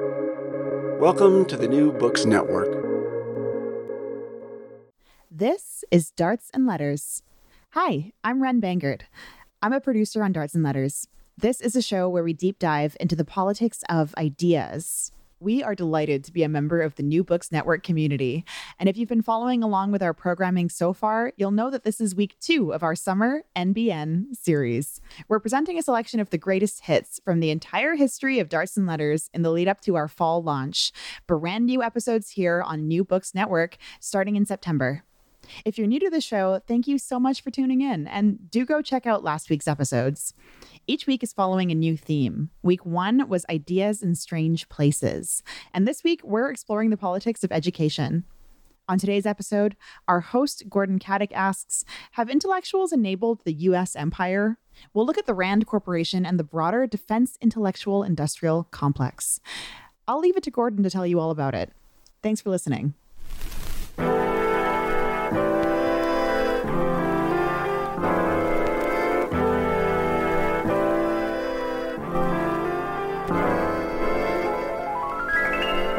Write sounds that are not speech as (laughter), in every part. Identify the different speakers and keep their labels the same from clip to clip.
Speaker 1: Welcome to the New Books Network.
Speaker 2: This is Darts and Letters. Hi, I'm Ren Bangert. I'm a producer on Darts and Letters. This is a show where we deep dive into the politics of ideas. We are delighted to be a member of the New Books Network community. And if you've been following along with our programming so far, you'll know that this is week two of our summer NBN series. We're presenting a selection of the greatest hits from the entire history of Darts and Letters in the lead up to our fall launch. Brand new episodes here on New Books Network starting in September. If you're new to the show, thank you so much for tuning in, and do go check out last week's episodes. Each week is following a new theme. Week one was Ideas in Strange Places. And this week, we're exploring the politics of education. On today's episode, our host, Gordon Katic, asks Have intellectuals enabled the U.S. empire? We'll look at the RAND Corporation and the broader defense intellectual industrial complex. I'll leave it to Gordon to tell you all about it. Thanks for listening.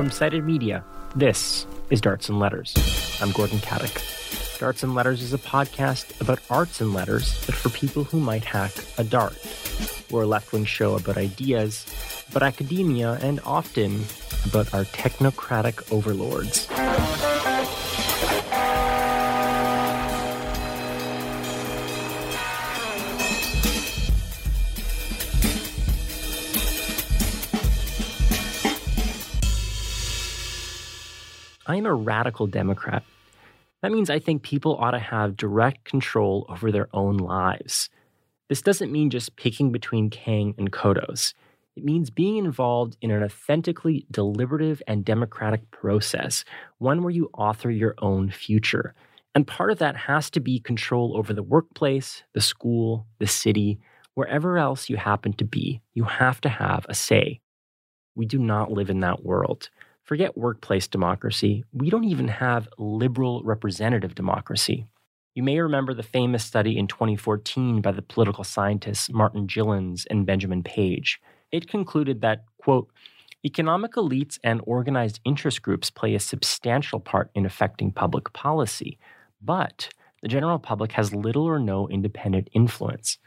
Speaker 3: From Cited Media, this is Darts and Letters. I'm Gordon Katic. Darts and Letters is a podcast about arts and letters, but for people who might hack a dart. We're a left wing show about ideas, about academia, and often about our technocratic overlords. I am a radical Democrat. That means I think people ought to have direct control over their own lives. This doesn't mean just picking between Kang and Kodos. It means being involved in an authentically deliberative and democratic process, one where you author your own future. And part of that has to be control over the workplace, the school, the city, wherever else you happen to be. You have to have a say. We do not live in that world. Forget workplace democracy. We don't even have liberal representative democracy. You may remember the famous study in 2014 by the political scientists Martin Gilens and Benjamin Page. It concluded that, quote, economic elites and organized interest groups play a substantial part in affecting public policy, but the general public has little or no independent influence.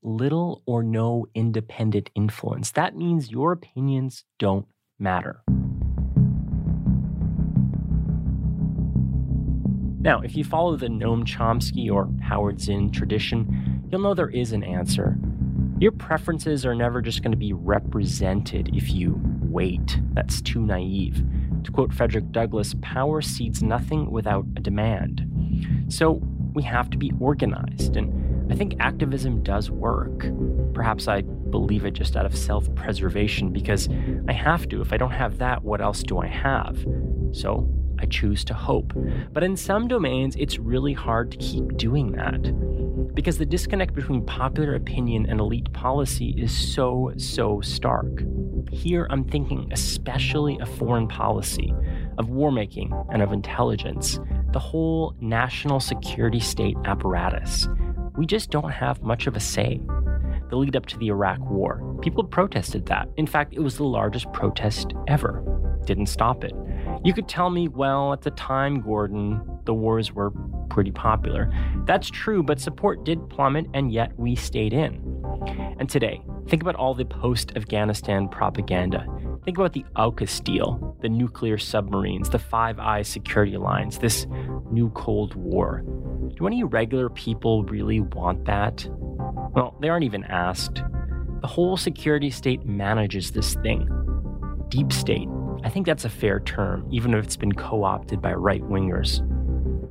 Speaker 3: Little or no independent influence. That means your opinions don't matter. Now, if you follow the Noam Chomsky or Howard Zinn tradition, you'll know there is an answer. Your preferences are never just going to be represented if you wait. That's too naive. To quote Frederick Douglass, power seeds nothing without a demand. So we have to be organized, and I think activism does work. Perhaps I believe it just out of self preservation because I have to. If I don't have that, what else do I have? So I choose to hope. But in some domains, it's really hard to keep doing that because the disconnect between popular opinion and elite policy is so, so stark. Here, I'm thinking especially of foreign policy, of war making, and of intelligence, the whole national security state apparatus. We just don't have much of a say the lead up to the Iraq War. People protested that. In fact, it was the largest protest ever. Didn't stop it. You could tell me, well, at the time, Gordon, the wars were pretty popular. That's true, but support did plummet, and yet we stayed in. And today, think about all the post Afghanistan propaganda. Think about the AUKUS deal, the nuclear submarines, the Five Eyes security alliance, this new Cold War. Do any regular people really want that? Well, they aren't even asked. The whole security state manages this thing. Deep state, I think that's a fair term, even if it's been co opted by right wingers.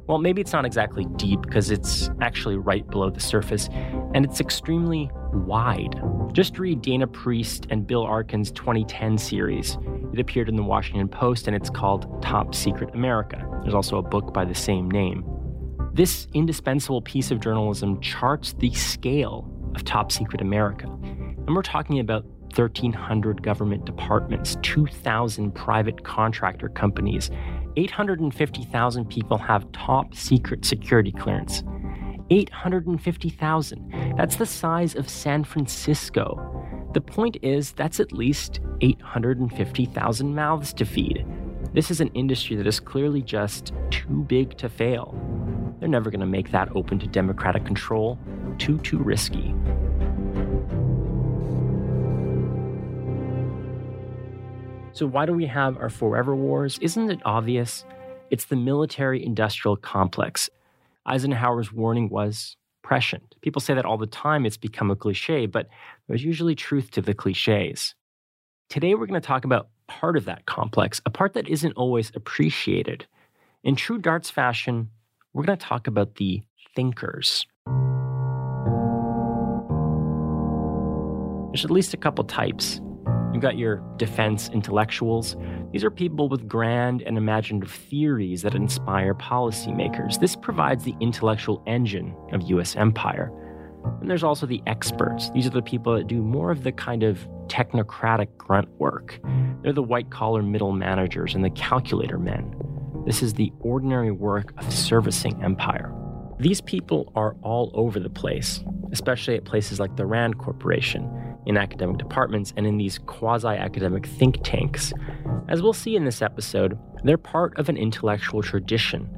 Speaker 3: Well, maybe it's not exactly deep because it's actually right below the surface, and it's extremely wide. Just read Dana Priest and Bill Arkin's 2010 series. It appeared in the Washington Post and it's called Top Secret America. There's also a book by the same name. This indispensable piece of journalism charts the scale of Top Secret America. And we're talking about 1,300 government departments, 2,000 private contractor companies, 850,000 people have top secret security clearance. 850,000. That's the size of San Francisco. The point is, that's at least 850,000 mouths to feed. This is an industry that is clearly just too big to fail. They're never going to make that open to democratic control. Too, too risky. So, why do we have our forever wars? Isn't it obvious? It's the military industrial complex. Eisenhower's warning was prescient. People say that all the time, it's become a cliche, but there's usually truth to the cliches. Today, we're going to talk about part of that complex, a part that isn't always appreciated. In true darts fashion, we're going to talk about the thinkers. There's at least a couple types. You've got your defense intellectuals. These are people with grand and imaginative theories that inspire policymakers. This provides the intellectual engine of US empire. And there's also the experts. These are the people that do more of the kind of technocratic grunt work. They're the white collar middle managers and the calculator men. This is the ordinary work of servicing empire. These people are all over the place, especially at places like the RAND Corporation, in academic departments, and in these quasi academic think tanks. As we'll see in this episode, they're part of an intellectual tradition,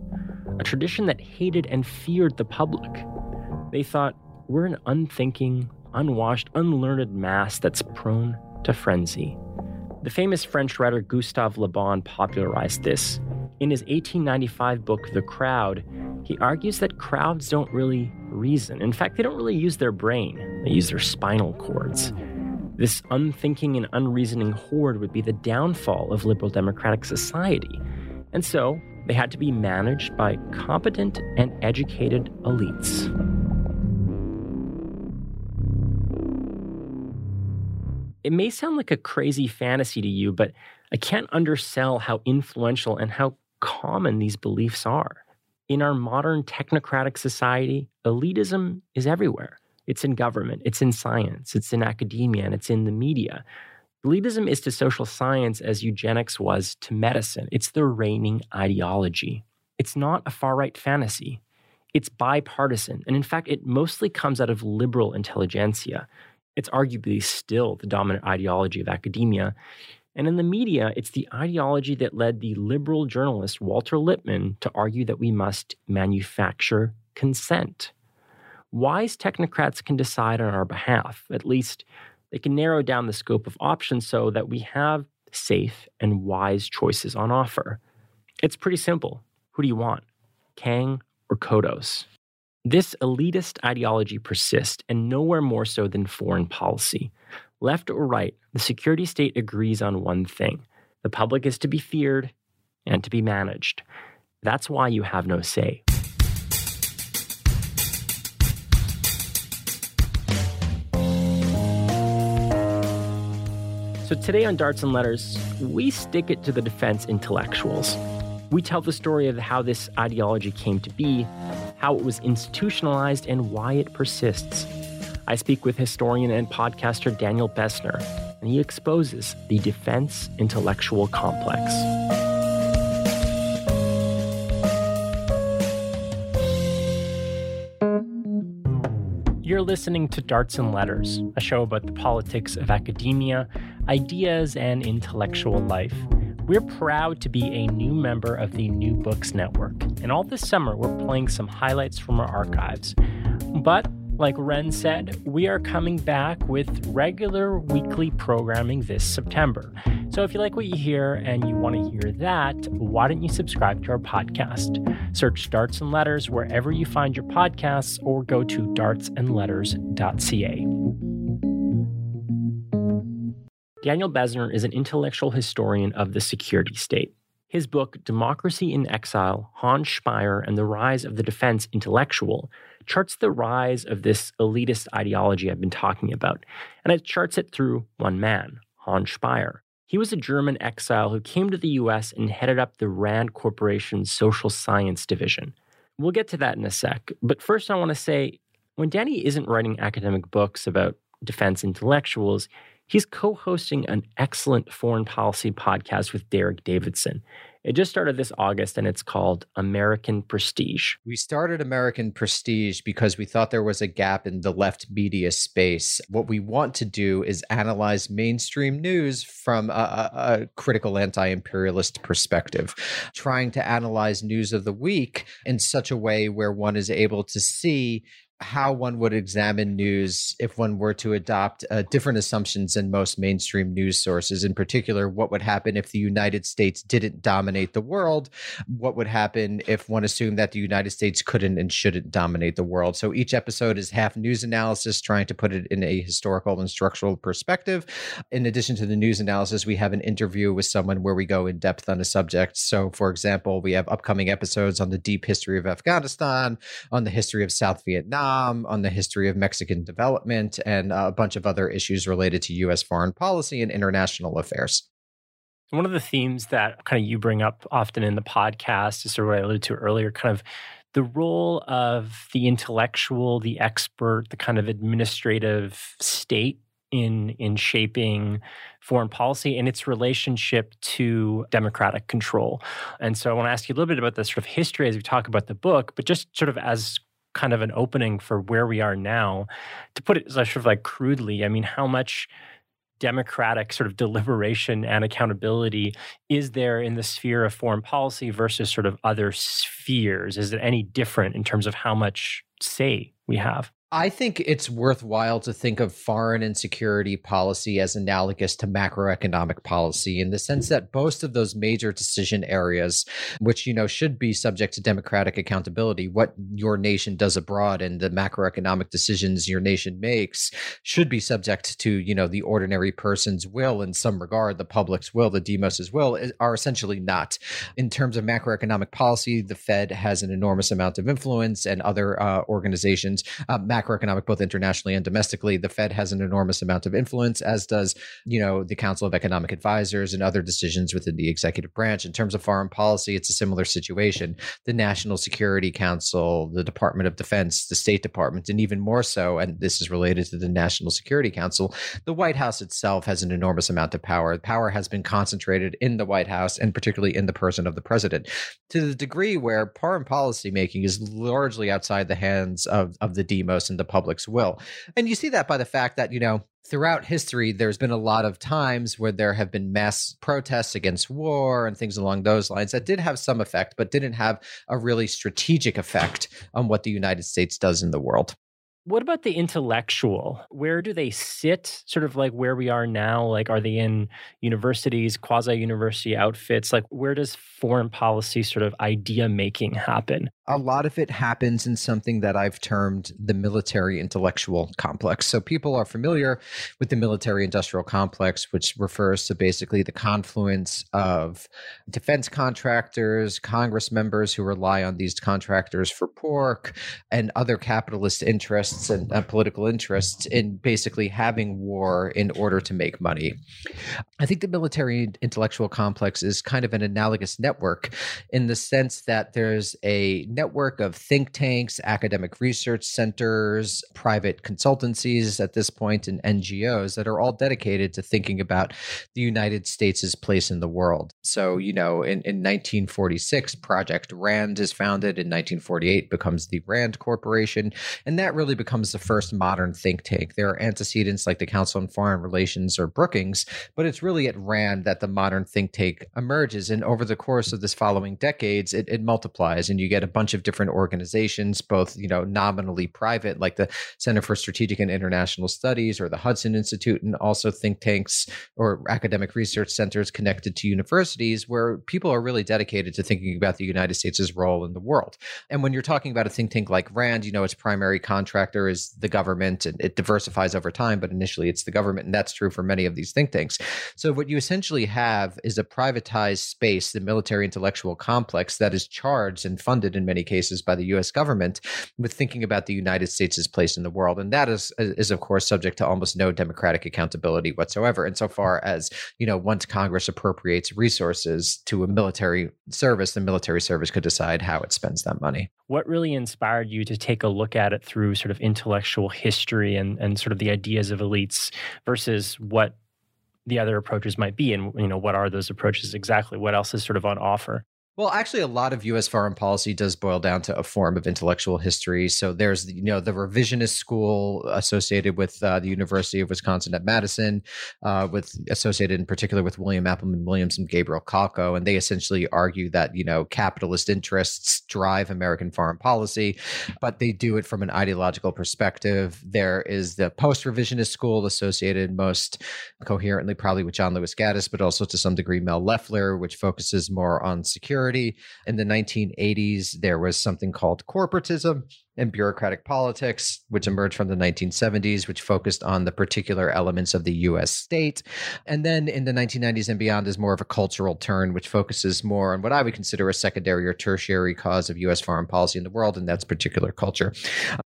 Speaker 3: a tradition that hated and feared the public. They thought, we're an unthinking, unwashed, unlearned mass that's prone to frenzy. The famous French writer Gustave Le Bon popularized this. In his 1895 book, The Crowd, he argues that crowds don't really reason. In fact, they don't really use their brain, they use their spinal cords. This unthinking and unreasoning horde would be the downfall of liberal democratic society. And so, they had to be managed by competent and educated elites. It may sound like a crazy fantasy to you, but I can't undersell how influential and how common these beliefs are. In our modern technocratic society, elitism is everywhere. It's in government, it's in science, it's in academia, and it's in the media. Elitism is to social science as eugenics was to medicine. It's the reigning ideology. It's not a far right fantasy. It's bipartisan. And in fact, it mostly comes out of liberal intelligentsia. It's arguably still the dominant ideology of academia. And in the media, it's the ideology that led the liberal journalist Walter Lippmann to argue that we must manufacture consent. Wise technocrats can decide on our behalf. At least they can narrow down the scope of options so that we have safe and wise choices on offer. It's pretty simple. Who do you want? Kang or Kodos? This elitist ideology persists, and nowhere more so than foreign policy. Left or right, the security state agrees on one thing the public is to be feared and to be managed. That's why you have no say. So, today on Darts and Letters, we stick it to the defense intellectuals. We tell the story of how this ideology came to be how it was institutionalized, and why it persists. I speak with historian and podcaster Daniel Bessner, and he exposes the defense intellectual complex. You're listening to Darts and Letters, a show about the politics of academia, ideas, and intellectual life. We're proud to be a new member of the New Books Network, and all this summer we're playing some highlights from our archives. But like Ren said, we are coming back with regular weekly programming this September. So if you like what you hear and you want to hear that, why don't you subscribe to our podcast? Search Darts and Letters wherever you find your podcasts or go to dartsandletters.ca. Daniel Bessner is an intellectual historian of the security state. His book, Democracy in Exile Hans Speier and the Rise of the Defense Intellectual, charts the rise of this elitist ideology I've been talking about, and it charts it through one man, Hans Speier. He was a German exile who came to the US and headed up the RAND Corporation's social science division. We'll get to that in a sec, but first I want to say when Danny isn't writing academic books about defense intellectuals, He's co hosting an excellent foreign policy podcast with Derek Davidson. It just started this August and it's called American Prestige.
Speaker 4: We started American Prestige because we thought there was a gap in the left media space. What we want to do is analyze mainstream news from a, a, critical anti imperialist perspective, trying to analyze news of the week in such a way where one is able to see how one would examine news if one were to adopt uh, different assumptions than most mainstream news sources. In particular, what would happen if the United States didn't dominate the world? What would happen if one assumed that the United States couldn't and shouldn't dominate the world? So each episode is half news analysis, trying to put it in a historical and structural perspective. In addition to the news analysis, we have an interview with someone where we go in depth on a subject. So, for example, we have upcoming episodes on the deep history of Afghanistan, on the history of South Vietnam Um, on the history of Mexican development, and uh, a bunch of other issues related to U.S. foreign policy and international affairs.
Speaker 3: One of the themes that kind of you bring up often in the podcast is sort of what I alluded to earlier, kind of the role of the intellectual, the expert, the kind of administrative state in in shaping foreign policy and its relationship to democratic control. And so I want to ask you a little bit about the sort of history as we talk about the book, but just sort of as kind of an opening for where we are now. To put it sort of like crudely, I mean, how much democratic sort of deliberation and accountability is there in the sphere of foreign policy versus sort of other spheres? Is it any different in terms of how much say we have?
Speaker 4: I think it's worthwhile to think of foreign and security policy as analogous to macroeconomic policy in the sense that most of those major decision areas, which, you know, should be subject to democratic accountability, what your nation does abroad and the macroeconomic decisions your nation makes should be subject to, you know, the ordinary person's will in some regard, the public's will, the demos's will, are essentially not. In terms of macroeconomic policy, the Fed has an enormous amount of influence and other uh, organizations. Uh, macroeconomic, both internationally and domestically. The Fed has an enormous amount of influence, as does, you know, the Council of Economic Advisors and other decisions within the executive branch. In terms of foreign policy, it's a similar situation. The National Security Council, the Department of Defense, the State Department, and even more so, and this is related to the National Security Council, the White House itself has an enormous amount of power. Power has been concentrated in the White House and particularly in the person of the president to the degree where foreign policy making is largely outside the hands of, of the demos and the public's will. And you see that by the fact that, you know, throughout history, there's been a lot of times where there have been mass protests against war and things along those lines that did have some effect, but didn't have a really strategic effect on what the United States does in the world.
Speaker 3: What about the intellectual? Where do they sit? Sort of like where we are now? Like, are they in universities, quasi university outfits? Like, where does foreign policy sort of idea making happen?
Speaker 4: A lot of it happens in something that I've termed the military intellectual complex. So people are familiar with the military industrial complex, which refers to basically the confluence of defense contractors, Congress members who rely on these contractors for pork, and other capitalist interests and uh, political interests in basically having war in order to make money. I think the military intellectual complex is kind of an analogous network in the sense that there's a network of think tanks, academic research centers, private consultancies at this point, and NGOs that are all dedicated to thinking about the United States' place in the world. So, you know, in, in 1946, Project RAND is founded. In 1948, becomes the RAND Corporation. And that really becomes the first modern think tank. There are antecedents like the Council on Foreign Relations or Brookings, but it's really at RAND that the modern think tank emerges. And over the course of this following decades, it, it multiplies and you get a bunch bunch of different organizations, both you know nominally private, like the Center for Strategic and International Studies or the Hudson Institute, and also think tanks or academic research centers connected to universities, where people are really dedicated to thinking about the United States' role in the world. And when you're talking about a think tank like RAND, you know its primary contractor is the government, and it diversifies over time, but initially it's the government, and that's true for many of these think tanks. So what you essentially have is a privatized space, the military intellectual complex that is charged and funded in many cases by the US government with thinking about the United States' place in the world. And that is, is of course, subject to almost no democratic accountability whatsoever, insofar as, you know, once Congress appropriates resources to a military service, the military service could decide how it spends that money.
Speaker 3: What really inspired you to take a look at it through sort of intellectual history and, and sort of the ideas of elites versus what the other approaches might be and you know what are those approaches exactly what else is sort of on offer
Speaker 4: well, actually, a lot of U.S. foreign policy does boil down to a form of intellectual history. So there's, you know, the revisionist school associated with uh, the University of Wisconsin at Madison, uh, with associated in particular with William Appleman Williams and Gabriel Kolko, and they essentially argue that you know capitalist interests drive American foreign policy, but they do it from an ideological perspective. There is the post-revisionist school associated most coherently probably with John Lewis Gaddis, but also to some degree Mel Leffler, which focuses more on security In the 1980s, there was something called corporatism, and bureaucratic politics, which emerged from the 1970s, which focused on the particular elements of the US state. And then in the 1990s and beyond is more of a cultural turn, which focuses more on what I would consider a secondary or tertiary cause of US foreign policy in the world, and that's particular culture.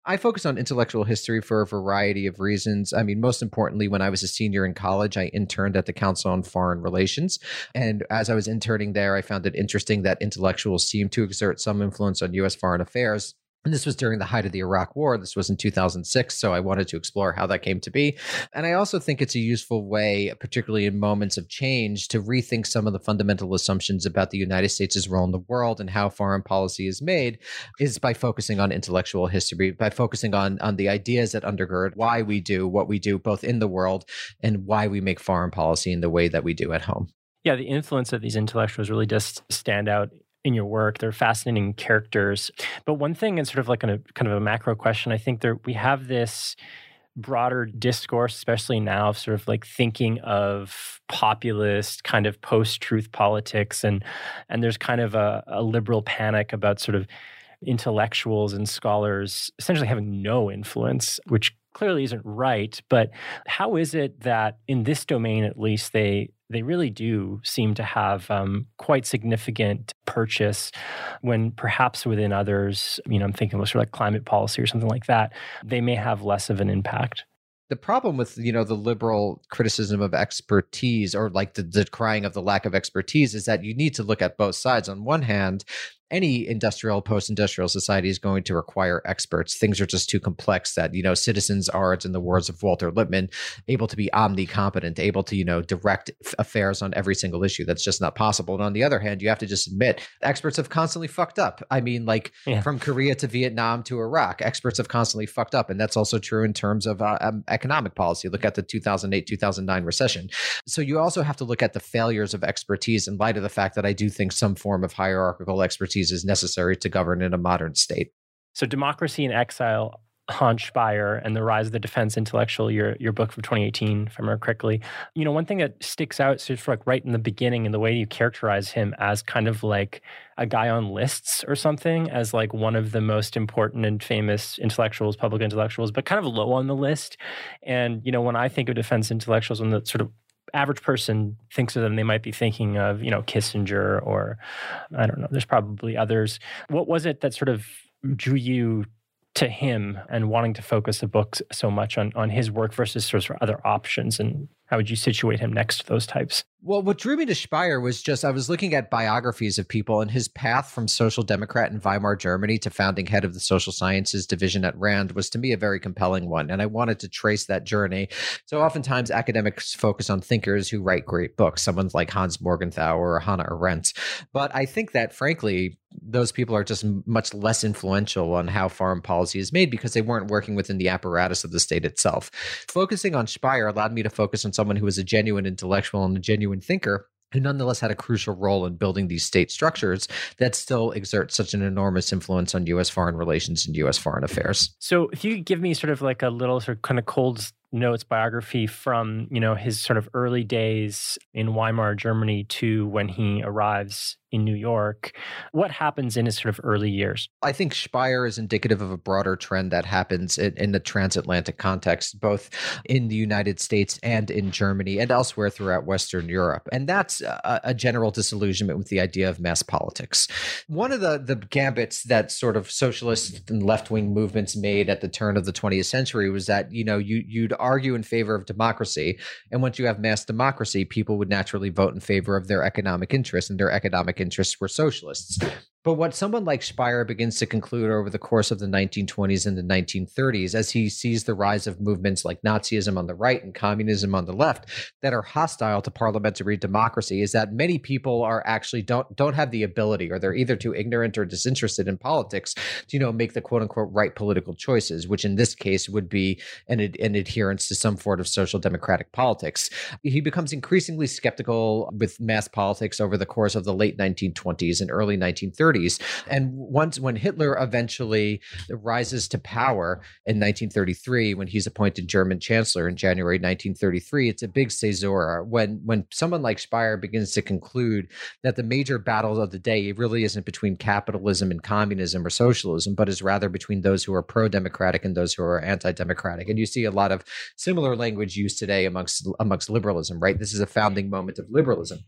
Speaker 4: I focus on intellectual history for a variety of reasons. I mean, most importantly, when I was a senior in college, I interned at the Council on Foreign Relations. And as I was interning there, I found it interesting that intellectuals seem to exert some influence on US foreign affairs and this was during the height of the Iraq War. This was in 2006. So I wanted to explore how that came to be. And I also think it's a useful way, particularly in moments of change, to rethink some of the fundamental assumptions about the United States' role in the world and how foreign policy is made, is by focusing on intellectual history, by focusing on, on the ideas that undergird why we do what we do, both in the world and why we make foreign policy in the way that we do at home.
Speaker 3: Yeah, the influence of these intellectuals really does stand out in your work. They're fascinating characters. But one thing, and sort of like a kind of a macro question, I think there we have this broader discourse, especially now, of sort of like thinking of populist kind of post-truth politics, and and there's kind of a, a liberal panic about sort of intellectuals and scholars essentially having no influence, which clearly isn't right. But how is it that in this domain, at least, they they really do seem to have um, quite significant purchase when perhaps within others, you know, I'm thinking of sort of like climate policy or something like that, they may have less of an impact.
Speaker 4: The problem with you know the liberal criticism of expertise or like the decrying of the lack of expertise is that you need to look at both sides. On one hand any industrial post-industrial society is going to require experts. Things are just too complex that you know citizens aren't in the words of walter lippmann able to be omnicompetent able to you know direct affairs on every single issue. That's just not possible. And on the other hand you have to just admit experts have constantly fucked up. I mean like yeah. from korea to vietnam to iraq experts have constantly fucked up. And that's also true in terms of uh, um, economic policy. Look at the 2008-2009 recession. So you also have to look at the failures of expertise in light of the fact that i do think some form of hierarchical expertise expertise is necessary to govern in a modern state.
Speaker 3: So, Democracy in Exile, Hans Speier, and the Rise of the Defense Intellectual, your, your book from 2018, if I remember correctly. You know, one thing that sticks out just like right in the beginning, in the way you characterize him as kind of like a guy on lists or something, as like one of the most important and famous intellectuals, public intellectuals, but kind of low on the list. And, you know, when I think of defense intellectuals, when the sort of average person thinks of them, they might be thinking of, you know, Kissinger or I don't know, there's probably others. What was it that sort of drew you to him and wanting to focus the book so much on, on his work versus sort of other options and how would you situate him next to those types?
Speaker 4: Well, what drew me to Speier was just I was looking at biographies of people and his path from social democrat in Weimar, Germany to founding head of the social sciences division at RAND was to me a very compelling one. And I wanted to trace that journey. So oftentimes academics focus on thinkers who write great books, someone like Hans Morgenthau or Hannah Arendt. But I think that frankly, those people are just much less influential on how foreign policy is made because they weren't working within the apparatus of the state itself. Focusing on Speier allowed me to focus on someone who was a genuine intellectual and a genuine thinker who nonetheless had a crucial role in building these state structures that still exert such an enormous influence on U.S. foreign relations and U.S. foreign affairs.
Speaker 3: So, if you give me sort of like a little sort of kind of cold Notes biography from, you know, his sort of early days in Weimar Germany to when he arrives in New York. What happens in his sort of early years?
Speaker 4: I think Speier is indicative of a broader trend that happens in, in the transatlantic context, both in the United States and in Germany and elsewhere throughout Western Europe. And that's a, a general disillusionment with the idea of mass politics. One of the, the gambits that sort of socialist and left wing movements made at the turn of the 20th century was that, you know, you, you'd argue in favor of democracy. And once you have mass democracy, people would naturally vote in favor of their economic interests and their economic interests were socialists. But what someone like Speier begins to conclude over the course of the 1920s and the 1930s, as he sees the rise of movements like Nazism on the right and communism on the left that are hostile to parliamentary democracy, is that many people are actually don't don't have the ability, or they're either too ignorant or disinterested in politics to you know make the quote unquote right political choices, which in this case would be an, an adherence to some sort of social democratic politics. He becomes increasingly skeptical with mass politics over the course of the late 1920s and early 1930s 1930s. And once when Hitler eventually rises to power in 1933, when he's appointed German chancellor in January 1933, it's a big caesura. When when someone like Speier begins to conclude that the major battle of the day really isn't between capitalism and communism or socialism, but is rather between those who are pro-democratic and those who are anti-democratic. And you see a lot of similar language used today amongst amongst liberalism, right? This is a founding moment of liberalism.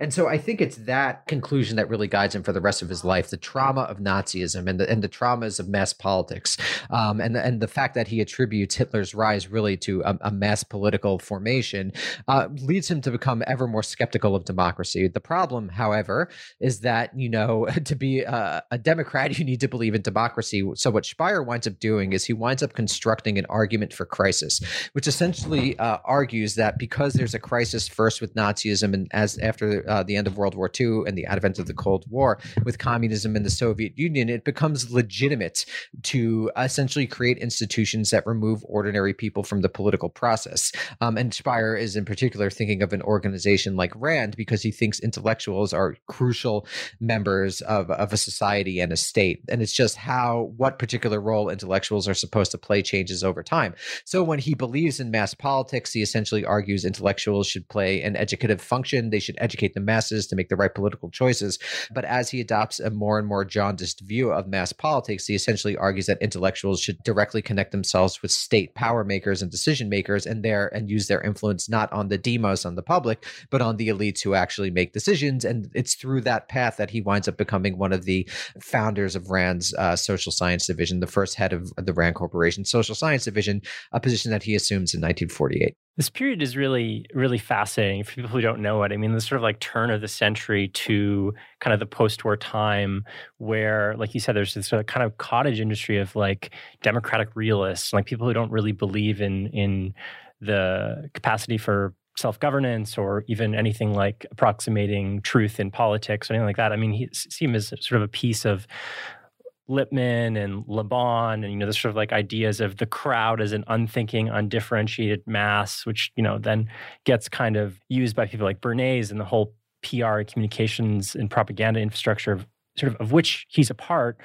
Speaker 4: And so I think it's that conclusion that really guides him for the rest of his life: the trauma of Nazism and the and the traumas of mass politics, um, and and the fact that he attributes Hitler's rise really to a, a mass political formation uh, leads him to become ever more skeptical of democracy. The problem, however, is that you know (laughs) to be a, a Democrat, you need to believe in democracy. So what Speier winds up doing is he winds up constructing an argument for crisis, which essentially uh, argues that because there's a crisis first with Nazism and as after uh, the end of World War II and the advent of the Cold War with communism in the Soviet Union, it becomes legitimate to essentially create institutions that remove ordinary people from the political process. Um, and Speier is in particular thinking of an organization like RAND because he thinks intellectuals are crucial members of, of a society and a state. And it's just how, what particular role intellectuals are supposed to play changes over time. So when he believes in mass politics, he essentially argues intellectuals should play an educative function. They should educate educate the masses to make the right political choices. But as he adopts a more and more jaundiced view of mass politics, he essentially argues that intellectuals should directly connect themselves with state power makers and decision makers and there and use their influence not on the demos on the public, but on the elites who actually make decisions. And it's through that path that he winds up becoming one of the founders of RAND's uh, social science division, the first head of the RAND Corporation social science division, a position that he assumes in 1948.
Speaker 3: This period is really, really fascinating for people who don't know it. I mean, this sort of like turn of the century to kind of the post-war time, where, like you said, there's this sort of kind of cottage industry of like democratic realists, like people who don't really believe in in the capacity for self-governance or even anything like approximating truth in politics or anything like that. I mean, he see him as sort of a piece of Lippmann and Le Bon, and you know, the sort of like ideas of the crowd as an unthinking, undifferentiated mass, which you know then gets kind of used by people like Bernays and the whole PR communications and propaganda infrastructure of sort of of which he's a part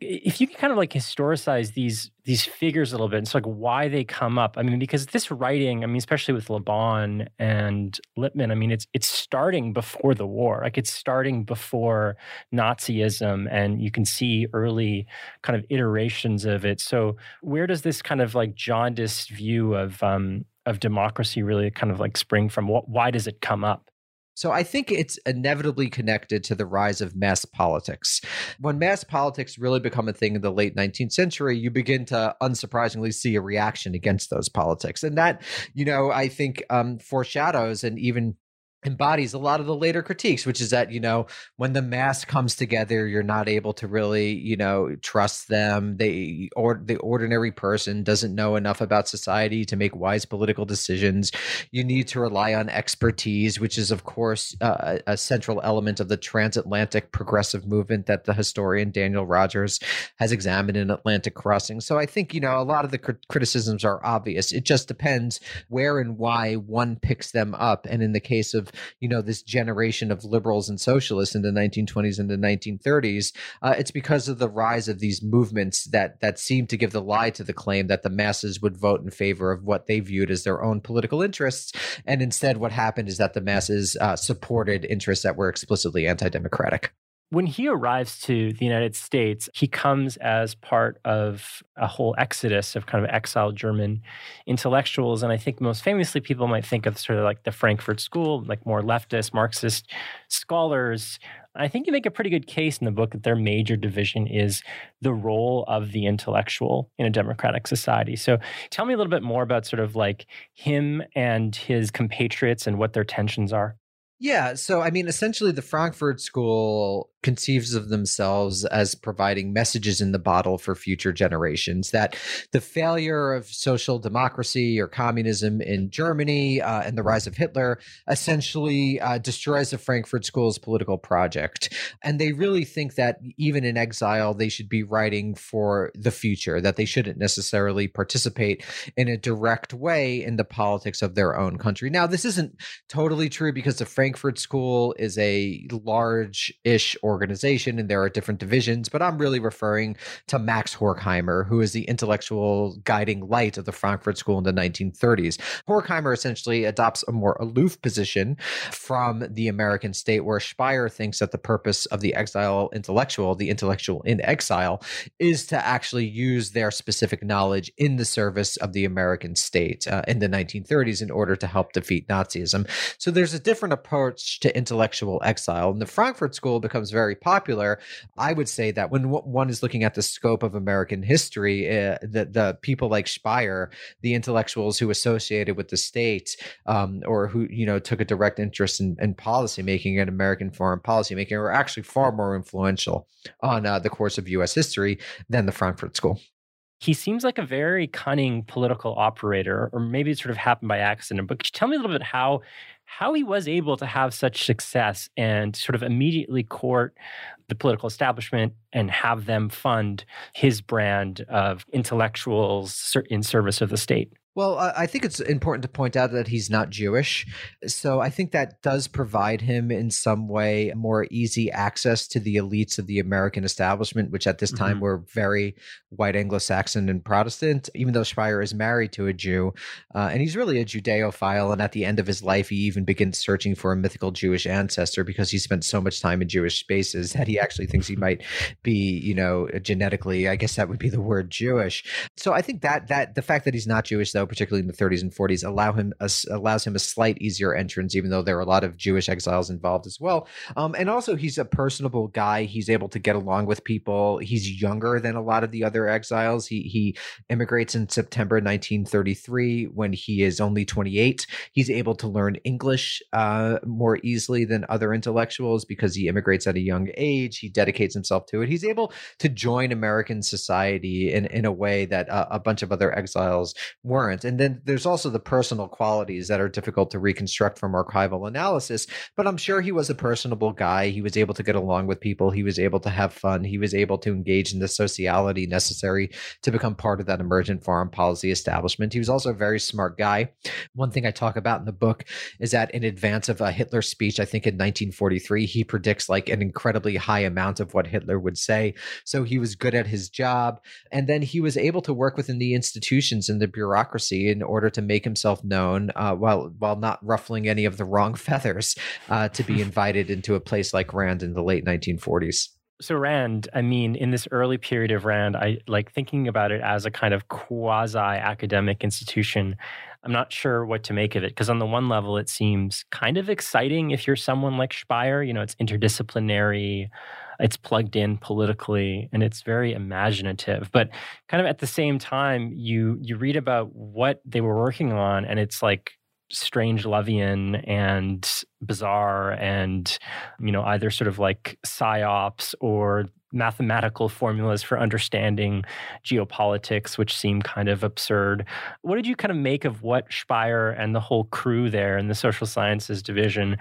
Speaker 3: if you can kind of like historicize these these figures a little bit and so like why they come up i mean because this writing i mean especially with Le Bon and lippmann i mean it's it's starting before the war like it's starting before nazism and you can see early kind of iterations of it. So where does this kind of like jaundiced view of um of democracy really kind of like spring from? What why does it come up
Speaker 4: so I think it's inevitably connected to the rise of mass politics. When mass politics really become a thing in the late 19th century, you begin to unsurprisingly see a reaction against those politics. And that, you know, I think um, foreshadows and even embodies a lot of the later critiques which is that you know when the mass comes together you're not able to really you know trust them. They or the ordinary person doesn't know enough about society to make wise political decisions. You need to rely on expertise which is of course uh, a central element of the transatlantic progressive movement that the historian Daniel Rodgers has examined in Atlantic Crossing. So i think you know a lot of the criticisms are obvious. It just depends where and why one picks them up. And in the case of you know this generation of liberals and socialists in the 1920s and the 1930s, uh, it's because of the rise of these movements that that seem to give the lie to the claim that the masses would vote in favor of what they viewed as their own political interests, and instead, what happened is that the masses uh, supported interests that were explicitly anti-democratic
Speaker 3: when he arrives to the United States, he comes as part of a whole exodus of kind of exiled German intellectuals. And I think most famously, people might think of sort of like the Frankfurt School, like more leftist, Marxist scholars. I think you make a pretty good case in the book that their major division is the role of the intellectual in a democratic society. So tell me a little bit more about sort of like him and his compatriots and what their tensions are.
Speaker 4: Yeah, so I mean, essentially, the Frankfurt School conceives of themselves as providing messages in the bottle for future generations. That the failure of social democracy or communism in Germany uh, and the rise of Hitler essentially uh, destroys the Frankfurt School's political project. And they really think that even in exile, they should be writing for the future, that they shouldn't necessarily participate in a direct way in the politics of their own country. Now, this isn't totally true because the Frankfurt School is a large ish or organization and there are different divisions, but I'm really referring to Max Horkheimer, who is the intellectual guiding light of the Frankfurt School in the 1930s. Horkheimer essentially adopts a more aloof position from the American state, where Speier thinks that the purpose of the exile intellectual, the intellectual in exile, is to actually use their specific knowledge in the service of the American state uh, in the 1930s in order to help defeat Nazism. So there's a different approach to intellectual exile. And the Frankfurt School becomes very very popular, I would say that when one is looking at the scope of American history, uh, the the people like Speier, the intellectuals who associated with the state, um, or who you know took a direct interest in, in policy making and American foreign policy making, were actually far more influential on uh, the course of U.S. history than the Frankfurt School
Speaker 3: he seems like a very cunning political operator, or maybe it sort of happened by accident. But could you tell me a little bit how how he was able to have such success and sort of immediately court the political establishment and have them fund his brand of intellectuals in service of the state.
Speaker 4: Well, I think it's important to point out that he's not Jewish. So I think that does provide him in some way more easy access to the elites of the American establishment, which at this time mm-hmm. were very white Anglo Saxon and Protestant, even though Speier is married to a Jew. Uh, and he's really a Judeophile. And at the end of his life, he even begins searching for a mythical Jewish ancestor because he spent so much time in Jewish spaces that he actually thinks he might be, you know, genetically, I guess that would be the word Jewish. So I think that, that the fact that he's not Jewish, though, though, particularly in the 30s and 40s, allow him a, allows him a slight easier entrance, even though there are a lot of Jewish exiles involved as well. Um, and also, he's a personable guy. He's able to get along with people. He's younger than a lot of the other exiles. He he immigrates in September 1933 when he is only 28. He's able to learn English uh, more easily than other intellectuals because he immigrates at a young age. He dedicates himself to it. He's able to join American society in in a way that uh, a bunch of other exiles weren't current. And then there's also the personal qualities that are difficult to reconstruct from archival analysis. But I'm sure he was a personable guy. He was able to get along with people. He was able to have fun. He was able to engage in the sociality necessary to become part of that emergent foreign policy establishment. He was also a very smart guy. One thing I talk about in the book is that in advance of uh, a Hitler speech, I think in 1943, he predicts like an incredibly high amount of what Hitler would say. So he was good at his job. And then he was able to work within the institutions and the bureaucracy in order to make himself known uh, while while not ruffling any of the wrong (laughs) feathers uh, to be (laughs) invited into a place like Rand in the late 1940s.
Speaker 3: So Rand, I mean, in this early period of Rand, I like thinking about it as a kind of quasi academic institution. I'm not sure what to make of it because on the one level, it seems kind of exciting if you're someone like Speier. You know, it's interdisciplinary it's plugged in politically and it's very imaginative. But kind of at the same time you you read about what they were working on and it's like Strangelovian and bizarre and you know either sort of like psyops or mathematical formulas for understanding geopolitics which seem kind of absurd. What did you kind of make of what speier and the whole crew there in the social sciences division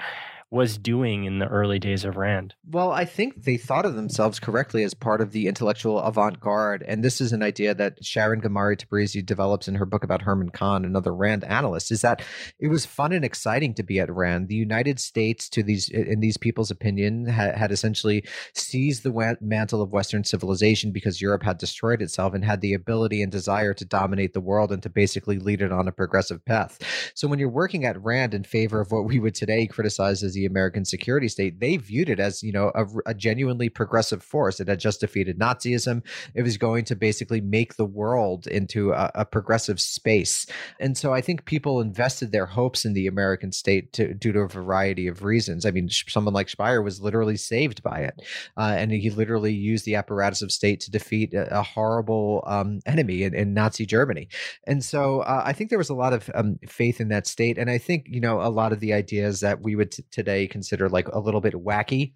Speaker 3: was doing in the early days of Rand.
Speaker 4: Well, I think they thought of themselves correctly as part of the intellectual avant garde. And this is an idea that Sharon Ghamari-Tabrizi develops in her book about Herman Kahn, another Rand analyst, is that it was fun and exciting to be at Rand. The United States, to these in these people's opinion, had, had essentially seized the mantle of Western civilization because Europe had destroyed itself and had the ability and desire to dominate the world and to basically lead it on a progressive path. So when you're working at Rand in favor of what we would today criticize as the American security state, they viewed it as you know a, a genuinely progressive force. It had just defeated Nazism. It was going to basically make the world into a, a progressive space. And so I think people invested their hopes in the American state to, due to a variety of reasons. I mean, someone like Speier was literally saved by it, uh, and he literally used the apparatus of state to defeat a, a horrible um, enemy in, in, Nazi Germany. And so uh, I think there was a lot of um, faith in that state, and I think you know a lot of the ideas that we would t- today consider like a little bit wacky.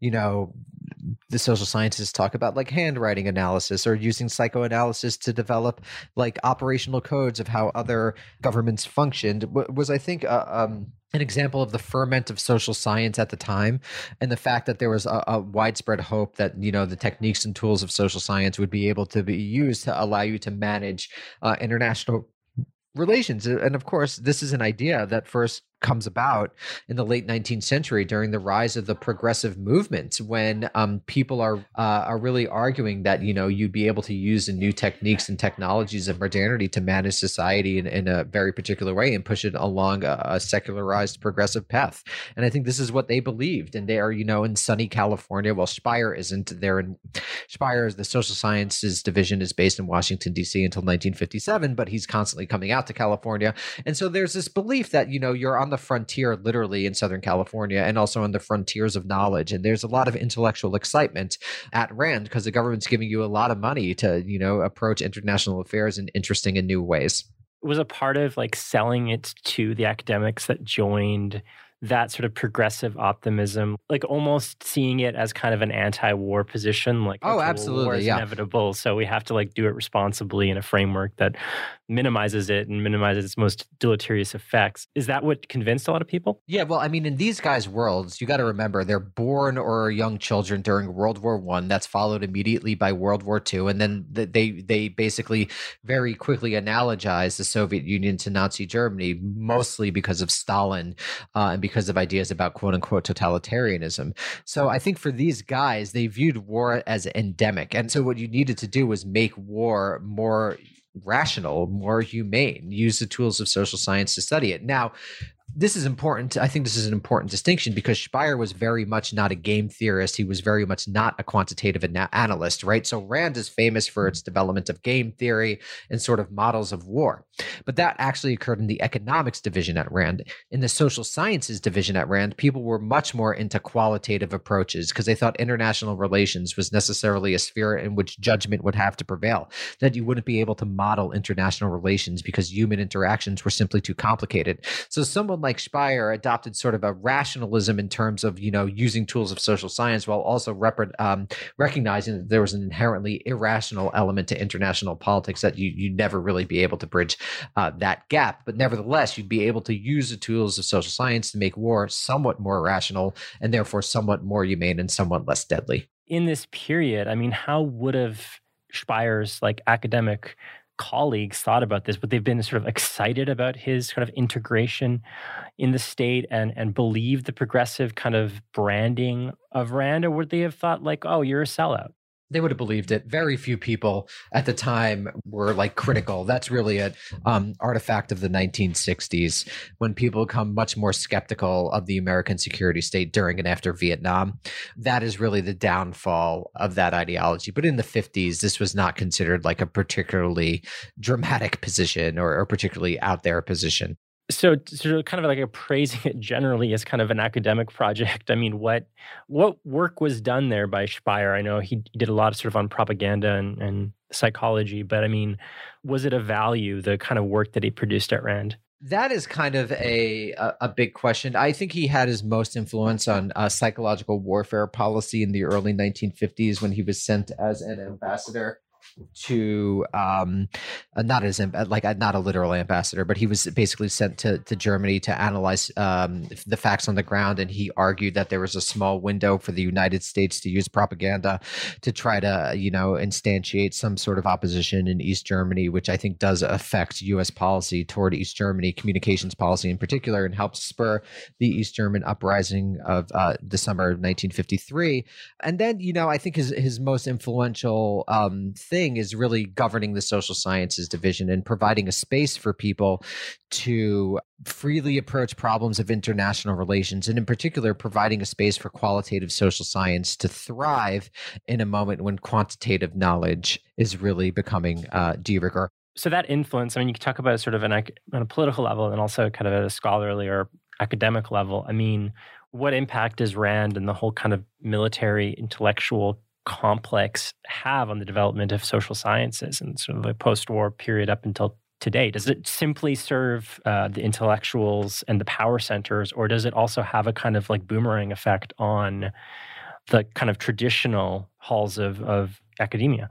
Speaker 4: You know the social scientists talk about like handwriting analysis or using psychoanalysis to develop like operational codes of how other governments functioned. Was i think uh, um, an example of the ferment of social science at the time and the fact that there was a, a, widespread hope that you know the techniques and tools of social science would be able to be used to allow you to manage uh, international relations. And of course this is an idea that first comes about in the late 19th century during the rise of the progressive movement when um, people are uh, are really arguing that you know you'd be able to use the new techniques and technologies of modernity to manage society in, in a very particular way and push it along a, a, secularized progressive path. And i think this is what they believed. And they are you know in sunny california well speier isn't there in speier the social sciences division is based in washington d.c until 1957 but he's constantly coming out to california. And so there's this belief that you know you're on the frontier literally in Southern California and also on the frontiers of knowledge. And there's a lot of intellectual excitement at Rand because the government's giving you a lot of money to, you know, approach international affairs in interesting and new ways.
Speaker 3: It was a part of like selling it to the academics that joined that sort of progressive optimism, like almost seeing it as kind of an anti-war position, like
Speaker 4: oh, absolutely,
Speaker 3: war is
Speaker 4: yeah.
Speaker 3: inevitable, so we have to like do it responsibly in a framework that minimizes it and minimizes its most deleterious effects. Is that what convinced a lot of people?
Speaker 4: Yeah, well, I mean, in these guys' worlds, you got to remember they're born or young children during World War One. That's followed immediately by World War Two, and then they they basically very quickly analogize the Soviet Union to Nazi Germany, mostly because of Stalin uh, and because of ideas about quote unquote totalitarianism. So I think for these guys, they viewed war as endemic, and so what you needed to do was make war more rational, more humane, use the tools of social science to study it. Now, this is important. I think this is an important distinction because Speier was very much not a game theorist. He was very much not a quantitative ana- analyst, right? So Rand is famous for its development of game theory and sort of models of war. But that actually occurred in the economics division at Rand. In the social sciences division at Rand, people were much more into qualitative approaches because they thought international relations was necessarily a sphere in which judgment would have to prevail, that you wouldn't be able to model international relations because human interactions were simply too complicated. So someone like Speier adopted sort of a rationalism in terms of you know using tools of social science while also rep- um, recognizing that there was an inherently irrational element to international politics that you you'd never really be able to bridge uh, that gap. But nevertheless, you'd be able to use the tools of social science to make war somewhat more rational and therefore somewhat more humane and somewhat less deadly.
Speaker 3: In this period, I mean, how would have Speier's like academic colleagues thought about this, but they've been sort of excited about his kind of integration in the state and and believed the progressive kind of branding of Rand, or would they have thought like, oh, you're a sellout?
Speaker 4: They would have believed it. Very few people at the time were like critical. That's really an um, artifact of the 1960s when people become much more skeptical of the American security state during and after Vietnam. That is really the downfall of that ideology. But in the 50s, this was not considered like a particularly dramatic position or a particularly out there position
Speaker 3: so, so kind of like appraising it generally as kind of an academic project. I mean, what what work was done there by Speier? I know he did a lot of sort of on propaganda and, and psychology, but I mean, was it a value the kind of work that he produced at Rand?
Speaker 4: That is kind of a a, big question. I think he had his most influence on uh, psychological warfare policy in the early 1950s when he was sent as an ambassador to um, uh, not as like uh, not a literal ambassador, but he was basically sent to to Germany to analyze um, the facts on the ground, and he argued that there was a small window for the United States to use propaganda to try to you know instantiate some sort of opposition in East Germany, which I think does affect U.S. policy toward East Germany, communications policy in particular, and helps spur the East German uprising of uh, December 1953. And then you know I think his his most influential um, thing is really governing the social sciences division and providing a space for people to freely approach problems of international relations and in particular providing a space for qualitative social science to thrive in a moment when quantitative knowledge is really becoming uh, de rigueur.
Speaker 3: So that influence i mean you can talk about sort of an, on a political level and also kind of at a scholarly or academic level. I mean what impact does rand and the whole kind of military intellectual complex have on the development of social sciences and sort of the post-war period up until today? Does it simply serve uh, the intellectuals and the power centers, or does it also have a kind of like boomerang effect on the kind of traditional halls of, of academia?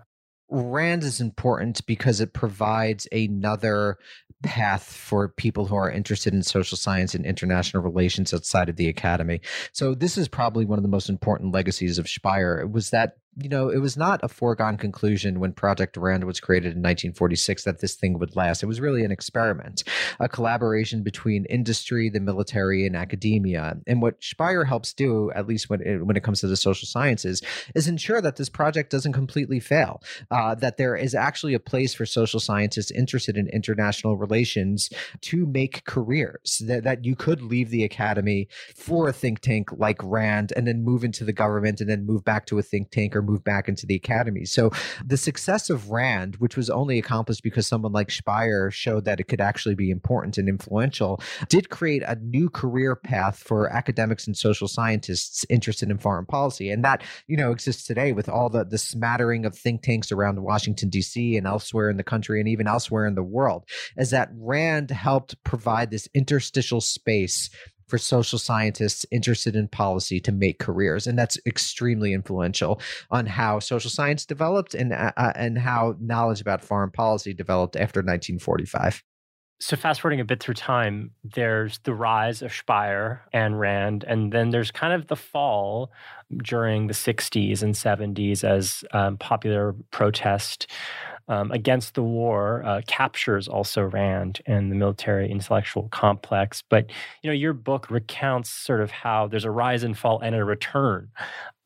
Speaker 4: Rand is important because it provides another path for people who are interested in social science and international relations outside of the academy. So this is probably one of the most important legacies of Speier. It was that you know, it was not a foregone conclusion when Project Rand was created in 1946 that this thing would last. It was really an experiment, a collaboration between industry, the military, and academia. And what Speier helps do, at least when it, when it comes to the social sciences, is ensure that this project doesn't completely fail. Uh, that there is actually a place for social scientists interested in international relations to make careers. That that you could leave the academy for a think tank like Rand, and then move into the government, and then move back to a think tank or later moved back into the academy. So the success of Rand, which was only accomplished because someone like Speier showed that it could actually be important and influential, did create a new career path for academics and social scientists interested in foreign policy. And that, you know, exists today with all the, the smattering of think tanks around Washington, D.C. and elsewhere in the country and even elsewhere in the world, is that Rand helped provide this interstitial space for social scientists interested in policy to make careers, and that's extremely influential on how social science developed and uh, uh and how knowledge about foreign policy developed after 1945.
Speaker 3: So, fast forwarding a bit through time, there's the rise of Speier and Rand, and then there's kind of the fall during the 60s and 70s as um, popular protest um, against the war uh, captures also Rand and the military intellectual complex. But you know, your book recounts sort of how there's a rise and fall and a return.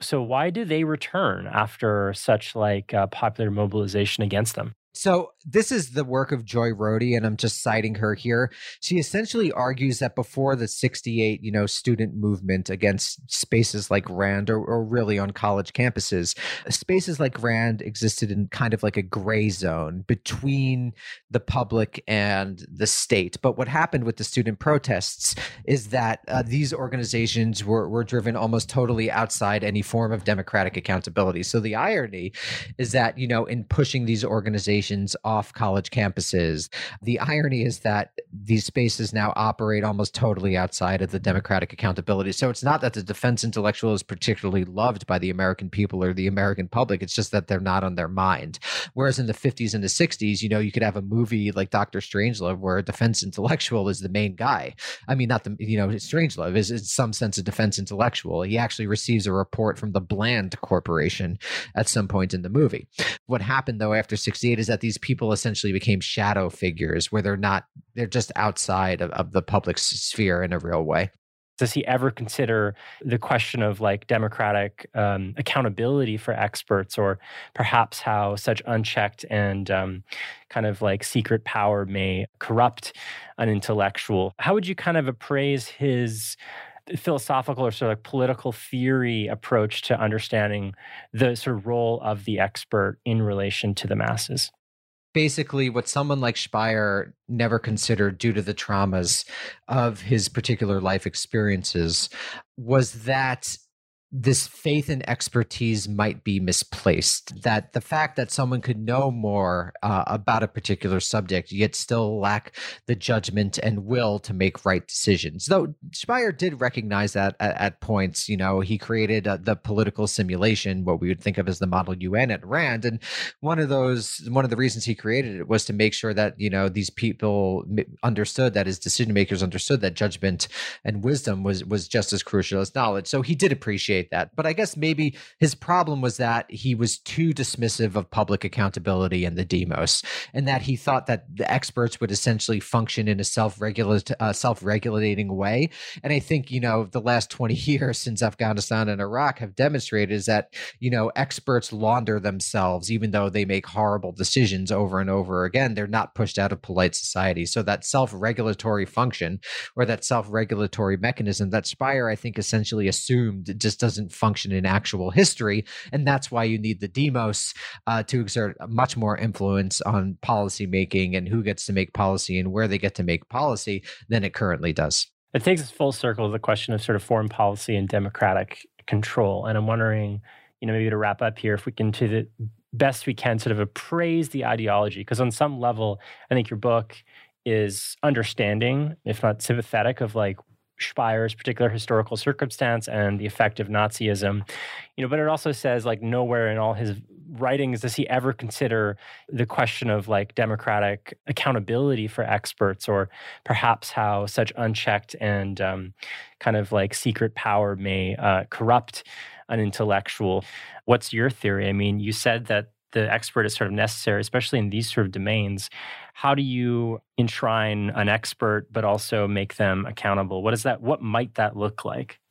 Speaker 3: So why do they return after such like uh, popular mobilization against them?
Speaker 4: So this is the work of Joy Rohde, and I'm just citing her here. She essentially argues that before the 68, you know, student movement against spaces like Rand or, or really on college campuses, spaces like Rand existed in kind of like a gray zone between the public and the state. But what happened with the student protests is that uh, these organizations were, were driven almost totally outside any form of democratic accountability. So the irony is that, you know, in pushing these organizations off college campuses. The irony is that these spaces now operate almost totally outside of the democratic accountability. So it's not that the defense intellectual is particularly loved by the American people or the American public. It's just that they're not on their mind. Whereas in the 50s and the 60s, you know, you could have a movie like Dr. Strangelove where a defense intellectual is the main guy. I mean, not the, you know, Strangelove is in some sense a defense intellectual. He actually receives a report from the Bland Corporation at some point in the movie. What happened though after 68 is that that these people essentially became shadow figures where they're not they're just outside of, of the public sphere in a real way.
Speaker 3: Does he ever consider the question of like democratic um, accountability for experts or perhaps how such unchecked and um, kind of like secret power may corrupt an intellectual? How would you kind of appraise his philosophical or sort of like political theory approach to understanding the sort of role of the expert in relation to the masses
Speaker 4: basically what someone like Speier never considered due to the traumas of his particular life experiences was that this faith and expertise might be misplaced. That the fact that someone could know more uh, about a particular subject, yet still lack the judgment and will to make right decisions. Though Speier did recognize that at, at points, you know, he created uh, the political simulation, what we would think of as the Model UN at Rand, and one of those, one of the reasons he created it was to make sure that you know these people understood that his decision makers understood that judgment and wisdom was was just as crucial as knowledge. So he did appreciate appreciate that. But I guess maybe his problem was that he was too dismissive of public accountability and the demos, and that he thought that the experts would essentially function in a self-regulate, uh, self-regulating way. And I think you know the last twenty (laughs) years since Afghanistan and Iraq have demonstrated is that you know experts launder themselves, even though they make horrible decisions over and over again. They're not pushed out of polite society. So that self-regulatory function or that self-regulatory mechanism that Speier, I think, essentially assumed just doesn't doesn't function in actual history. And that's why you need the demos uh, to exert much more influence on policy making and who gets to make policy and where they get to make policy than it currently does.
Speaker 3: It takes us full circle to the question of sort of foreign policy and democratic control. And I'm wondering, you know, maybe to wrap up here, if we can, to the best we can, sort of appraise the ideology, because on some level, I think your book is understanding, if not sympathetic, of like Speier's particular historical circumstance and the effect of Nazism. You know, but it also says like nowhere in all his writings does he ever consider the question of like democratic accountability for experts or perhaps how such unchecked and um, kind of like secret power may uh, corrupt an intellectual. What's your theory? I mean, you said that the expert is sort of necessary, especially in these sort of domains. How do you enshrine an expert, but also make them accountable? What is that? What might that look like?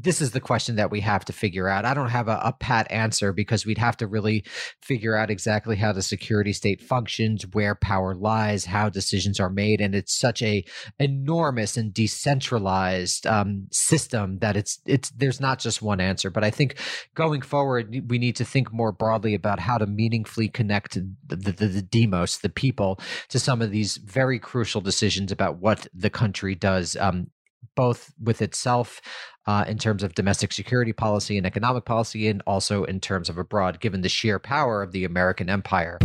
Speaker 4: This is the question that we have to figure out. I don't have a, a, pat answer because we'd have to really figure out exactly how the security state functions, where power lies, how decisions are made, and it's such a enormous and decentralized um, system that it's it's there's not just one answer. But I think going forward, we need to think more broadly about how to meaningfully connect the, the, the demos, the people, to some of these very crucial decisions about what the country does um, both with itself uh, in terms of domestic security policy and economic policy, and also in terms of abroad, given the sheer power of the American empire.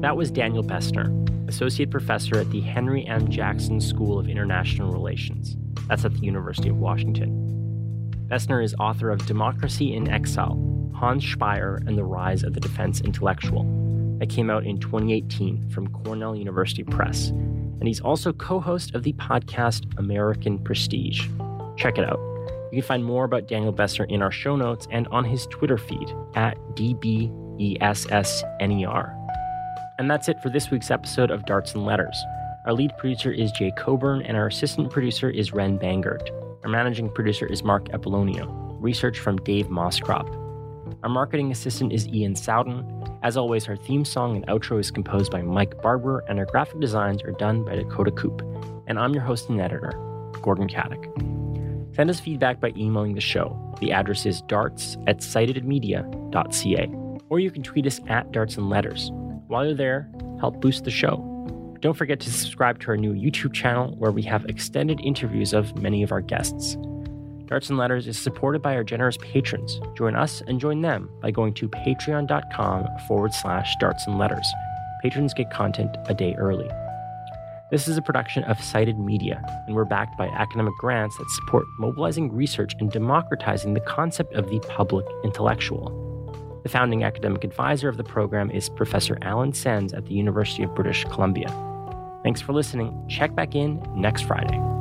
Speaker 3: That was Daniel Bessner, Associate Professor at the Henry M. Jackson School of International Relations. That's at the University of Washington. Bessner is author of Democracy in Exile Hans Speier and the Rise of the Defense Intellectual that came out in 2018 from Cornell University Press. And he's also co host of the podcast American Prestige. Check it out. You can find more about Daniel Bessner in our show notes and on his Twitter feed at DBESSNER. And that's it for this week's episode of Darts and Letters. Our lead producer is Jay Coburn, and our assistant producer is Ren Bangert. Our managing producer is Mark Apollonio. Research from Dave Moscrop. Our marketing assistant is Ian Sowden. As always, our theme song and outro is composed by Mike Barber, and our graphic designs are done by Dakota Coop. And I'm your host and editor, Gordon Katic. Send us feedback by emailing the show. The address is darts at citedmedia.ca. Or you can tweet us at darts and letters. While you're there, help boost the show. Don't forget to subscribe to our new YouTube channel where we have extended interviews of many of our guests. Darts and Letters is supported by our generous patrons. Join us and join them by going to patreon.com forward slash darts and letters. Patrons get content a day early. This is a production of Cited Media, and we're backed by academic grants that support mobilizing research and democratizing the concept of the public intellectual. The founding academic advisor of the program is Professor Allen Sens at the University of British Columbia. Thanks for listening. Check back in next Friday.